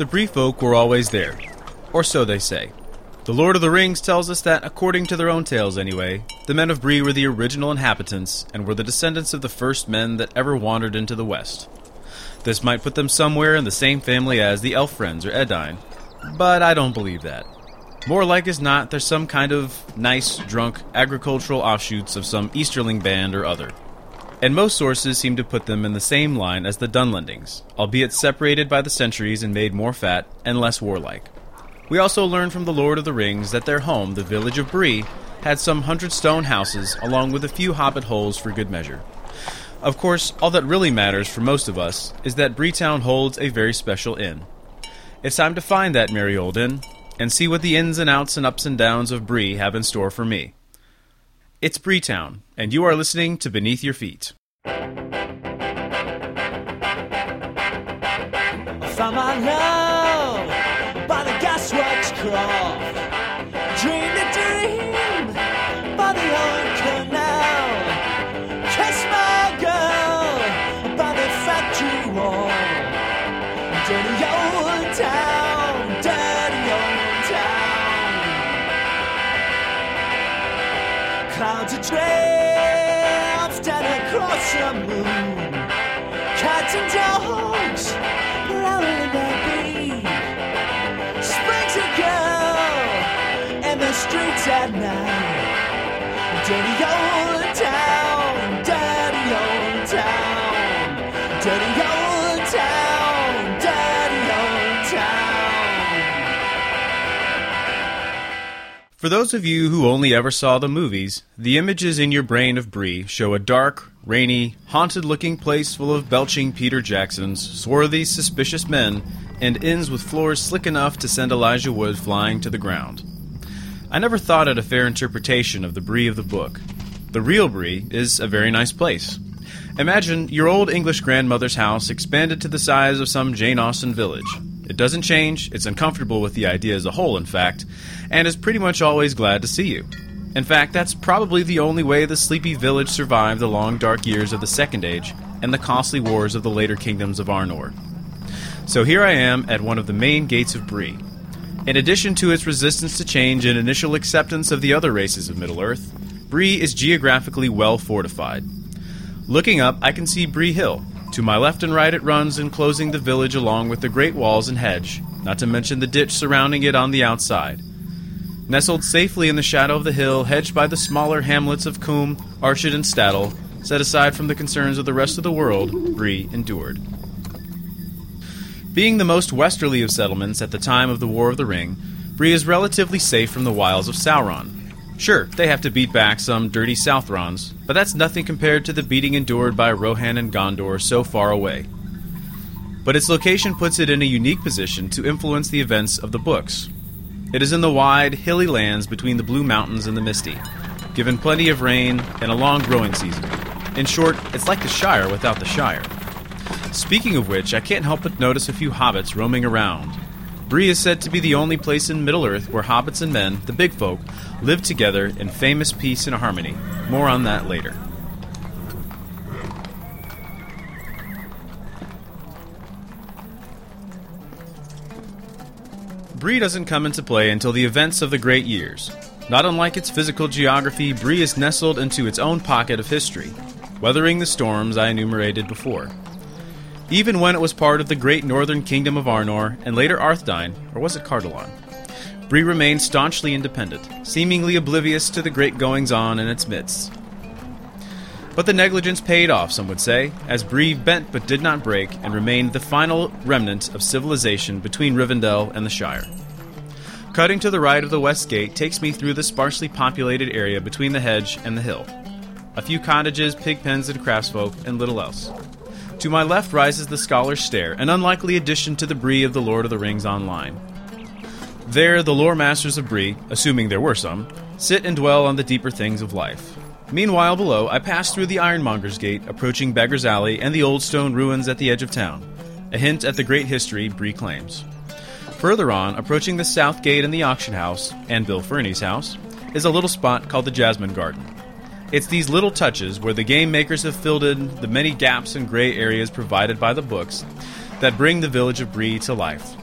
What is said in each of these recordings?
The Bree folk were always there, or so they say. The Lord of the Rings tells us that, according to their own tales anyway, the men of Bree were the original inhabitants and were the descendants of the first men that ever wandered into the West. This might put them somewhere in the same family as the Elf Friends or Edain, but I don't believe that. More like as not, they're some kind of nice, drunk, agricultural offshoots of some Easterling band or other. And most sources seem to put them in the same line as the Dunlendings, albeit separated by the centuries and made more fat and less warlike. We also learn from the Lord of the Rings that their home, the village of Bree, had some hundred stone houses, along with a few hobbit holes for good measure. Of course, all that really matters for most of us is that Breetown holds a very special inn. It's time to find that merry old inn and see what the ins and outs and ups and downs of Bree have in store for me. It's Breetown, and you are listening to Beneath Your Feet. Dirty old town, dirty old town. Clouds of drifting across the moon. Cats and dogs blowing their beat. Springs a girl in the streets at night. Dirty old town, dirty old town, dirty For those of you who only ever saw the movies, the images in your brain of Bree show a dark, rainy, haunted looking place full of belching Peter Jacksons, swarthy, suspicious men, and inns with floors slick enough to send Elijah Wood flying to the ground. I never thought it a fair interpretation of the Bree of the book. The real Bree is a very nice place. Imagine your old English grandmother's house expanded to the size of some Jane Austen village. It doesn't change, it's uncomfortable with the idea as a whole, in fact, and is pretty much always glad to see you. In fact, that's probably the only way the sleepy village survived the long dark years of the Second Age and the costly wars of the later kingdoms of Arnor. So here I am at one of the main gates of Bree. In addition to its resistance to change and initial acceptance of the other races of Middle Earth, Bree is geographically well fortified. Looking up, I can see Bree Hill. To my left and right, it runs, enclosing the village along with the great walls and hedge, not to mention the ditch surrounding it on the outside. Nestled safely in the shadow of the hill, hedged by the smaller hamlets of Coombe, Archet, and Staddle, set aside from the concerns of the rest of the world, Bree endured. Being the most westerly of settlements at the time of the War of the Ring, Bree is relatively safe from the wiles of Sauron. Sure, they have to beat back some dirty Southrons, but that's nothing compared to the beating endured by Rohan and Gondor so far away. But its location puts it in a unique position to influence the events of the books. It is in the wide, hilly lands between the Blue Mountains and the Misty, given plenty of rain and a long growing season. In short, it's like the Shire without the Shire. Speaking of which, I can't help but notice a few hobbits roaming around. Bree is said to be the only place in Middle Earth where hobbits and men, the big folk, live together in famous peace and harmony. More on that later. Bree doesn't come into play until the events of the Great Years. Not unlike its physical geography, Bree is nestled into its own pocket of history, weathering the storms I enumerated before. Even when it was part of the great northern kingdom of Arnor and later Arthedain, or was it Cardolan? Bree remained staunchly independent, seemingly oblivious to the great goings on in its midst. But the negligence paid off, some would say, as Bree bent but did not break and remained the final remnant of civilization between Rivendell and the Shire. Cutting to the right of the west gate takes me through the sparsely populated area between the hedge and the hill. A few cottages, pig pens, and craftsfolk, and little else. To my left rises the Scholar's Stair, an unlikely addition to the Bree of the Lord of the Rings Online. There, the lore masters of Bree, assuming there were some, sit and dwell on the deeper things of life. Meanwhile, below, I pass through the Ironmonger's Gate, approaching Beggar's Alley and the old stone ruins at the edge of town, a hint at the great history Bree claims. Further on, approaching the South Gate and the auction house, and Bill Ferny's house, is a little spot called the Jasmine Garden. It's these little touches where the game makers have filled in the many gaps and gray areas provided by the books that bring the village of Bree to life.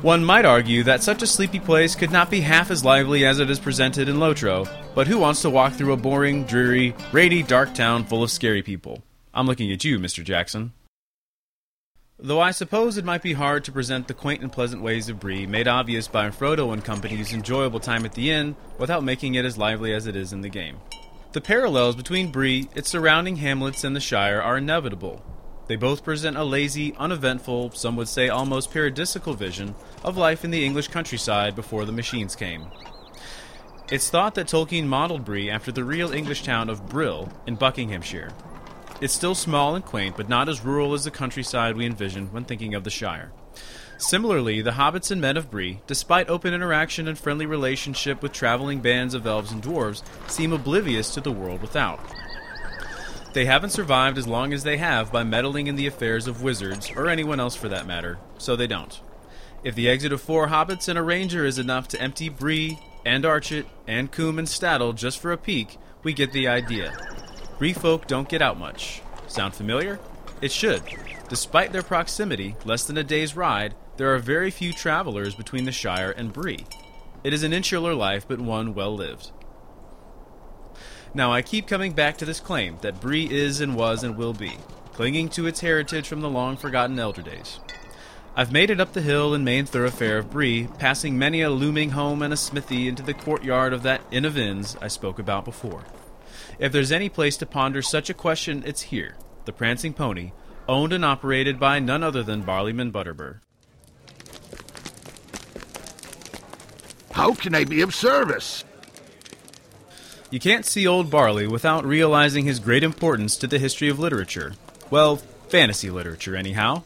One might argue that such a sleepy place could not be half as lively as it is presented in Lotro, but who wants to walk through a boring, dreary, rainy, dark town full of scary people? I'm looking at you, Mr. Jackson. Though I suppose it might be hard to present the quaint and pleasant ways of Bree, made obvious by Frodo and company's enjoyable time at the inn, without making it as lively as it is in the game. The parallels between Bree, its surrounding hamlets, and the Shire are inevitable. They both present a lazy, uneventful, some would say almost paradisical vision of life in the English countryside before the machines came. It's thought that Tolkien modeled Bree after the real English town of Brill in Buckinghamshire. It's still small and quaint, but not as rural as the countryside we envision when thinking of the Shire. Similarly, the hobbits and men of Bree, despite open interaction and friendly relationship with traveling bands of elves and dwarves, seem oblivious to the world without. They haven't survived as long as they have by meddling in the affairs of wizards, or anyone else for that matter, so they don't. If the exit of four hobbits and a ranger is enough to empty Bree, and Archet, and Coombe and Staddle just for a peek, we get the idea. Bree folk don't get out much. Sound familiar? It should. Despite their proximity, less than a day's ride, there are very few travelers between the Shire and Bree. It is an insular life, but one well lived. Now, I keep coming back to this claim that Bree is and was and will be, clinging to its heritage from the long forgotten elder days. I've made it up the hill and main thoroughfare of Bree, passing many a looming home and a smithy into the courtyard of that Inn of Inns I spoke about before. If there's any place to ponder such a question, it's here, the Prancing Pony, owned and operated by none other than Barliman Butterbur. How can I be of service? You can't see Old Barley without realizing his great importance to the history of literature. Well, fantasy literature, anyhow.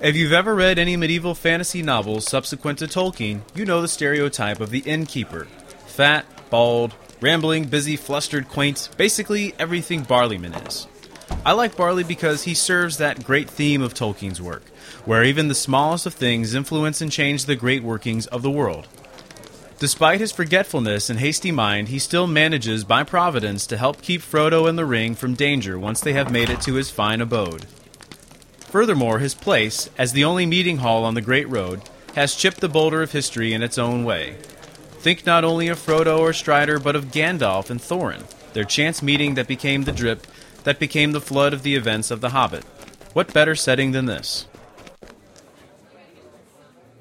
If you've ever read any medieval fantasy novels subsequent to Tolkien, you know the stereotype of the innkeeper fat, bald, rambling, busy, flustered, quaint, basically everything Barliman is. I like Barley because he serves that great theme of Tolkien's work, where even the smallest of things influence and change the great workings of the world. Despite his forgetfulness and hasty mind, he still manages by providence to help keep Frodo and the ring from danger once they have made it to his fine abode. Furthermore, his place, as the only meeting hall on the Great Road, has chipped the boulder of history in its own way. Think not only of Frodo or Strider, but of Gandalf and Thorin, their chance meeting that became the drip, that became the flood of the events of The Hobbit. What better setting than this?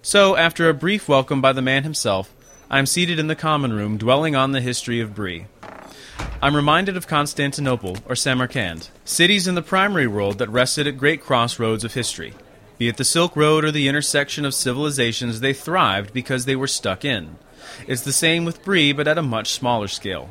So, after a brief welcome by the man himself, I am seated in the common room, dwelling on the history of Bree. I'm reminded of Constantinople or Samarkand, cities in the primary world that rested at great crossroads of history. Be it the Silk Road or the intersection of civilizations, they thrived because they were stuck in. It's the same with Bree, but at a much smaller scale.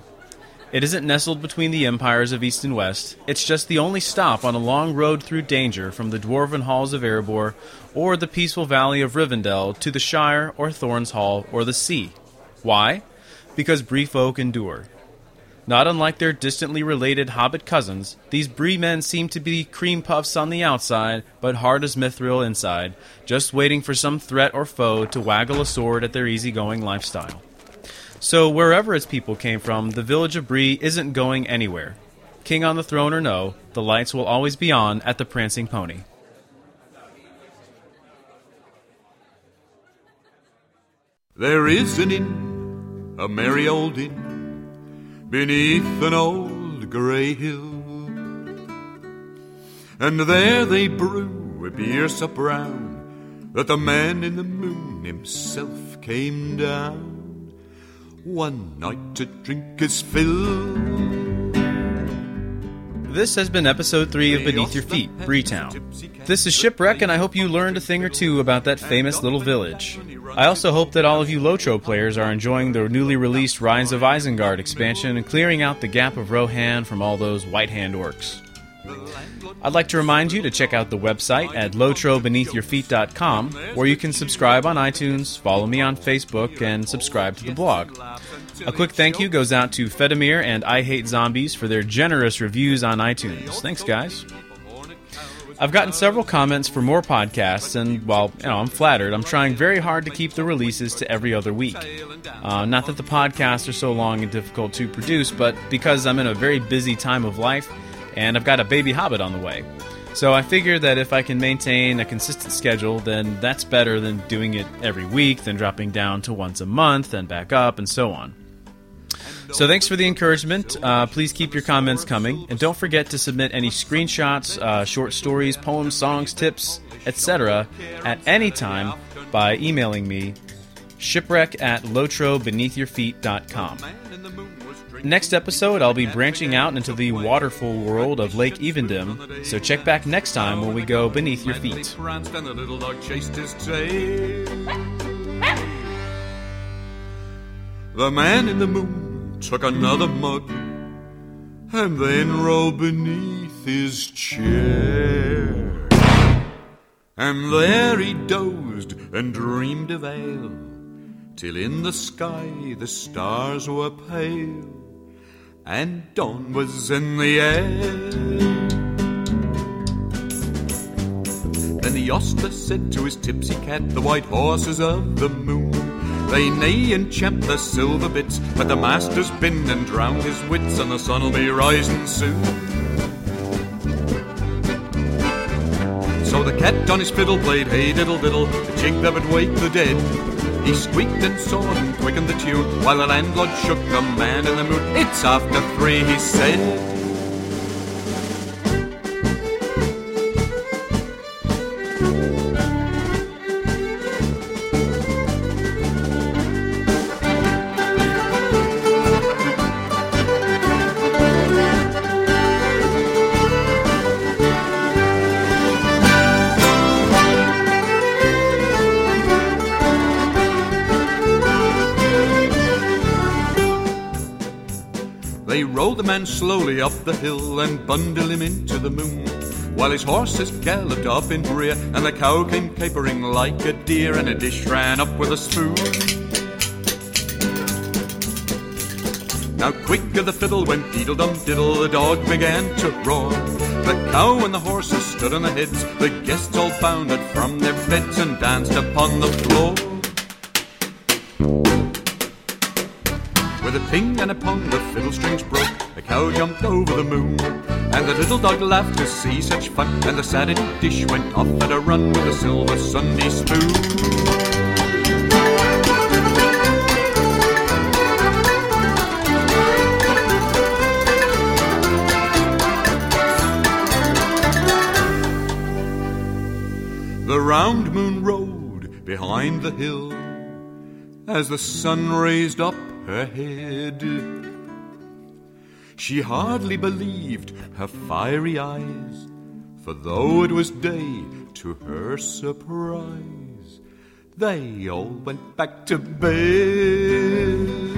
It isn't nestled between the empires of East and West. It's just the only stop on a long road through danger from the dwarven halls of Erebor or the peaceful valley of Rivendell to the Shire or Thorin's Hall or the sea. Why? Because Bree folk endure. Not unlike their distantly related hobbit cousins, these Bree men seem to be cream puffs on the outside, but hard as mithril inside, just waiting for some threat or foe to waggle a sword at their easygoing lifestyle. So, wherever its people came from, the village of Bree isn't going anywhere. King on the throne or no, the lights will always be on at the Prancing Pony. There is an inn, a merry old inn, beneath an old grey hill. And there they brew a beer so brown that the man in the moon himself came down one night to drink his fill. This has been episode 3 of Beneath Your Feet, Breetown. This is Shipwreck, and I hope you learned a thing or two about that famous little village. I also hope that all of you Lotro players are enjoying the newly released Rise of Isengard expansion and clearing out the gap of Rohan from all those White Hand orcs. I'd like to remind you to check out the website at lotrobeneathyourfeet.com, where you can subscribe on iTunes, follow me on Facebook, and subscribe to the blog. A quick thank you goes out to Fedamir and I Hate Zombies for their generous reviews on iTunes. Thanks, guys. I've gotten several comments for more podcasts, and while you know I'm flattered, I'm trying very hard to keep the releases to every other week. Uh, not that the podcasts are so long and difficult to produce, but because I'm in a very busy time of life, and I've got a baby hobbit on the way. So I figured that if I can maintain a consistent schedule, then that's better than doing it every week, then dropping down to once a month, then back up, and so on. So thanks for the encouragement. Uh, please keep your comments coming, and don't forget to submit any screenshots, uh, short stories, poems, songs, tips, etc. at any time by emailing me shipwreck at lotrobeneathyourfeet.com. Next episode, I'll be branching out into the waterfall world of Lake Evendim, so check back next time when we go beneath your feet. The man in the moon took another mug and then rolled beneath his chair. And there he dozed and dreamed of ale till in the sky the stars were pale and dawn was in the air. Then the ostler said to his tipsy cat, The white horses of the moon. They neigh and champ the silver bits, but the master's been and drowned his wits, and the sun'll be rising soon. Cat on his fiddle played hey diddle diddle, the jig that would wake the dead. He squeaked and sawed and quickened the tune, while the landlord shook the man in the moon. It's after three, he said. The man slowly up the hill and bundled him into the moon. While his horses galloped up in rear, and the cow came capering like a deer, and a dish ran up with a spoon. Now quicker the fiddle went diddle dum diddle, the dog began to roar. The cow and the horses stood on their heads, the guests all bounded from their beds and danced upon the floor. With a ping and a pong, the fiddle strings broke. Cow jumped over the moon. And the little dog laughed to see such fun. And the satin dish went off at a run with a silver Sunday spoon. The round moon rode behind the hill as the sun raised up her head. She hardly believed her fiery eyes, for though it was day, to her surprise, they all went back to bed.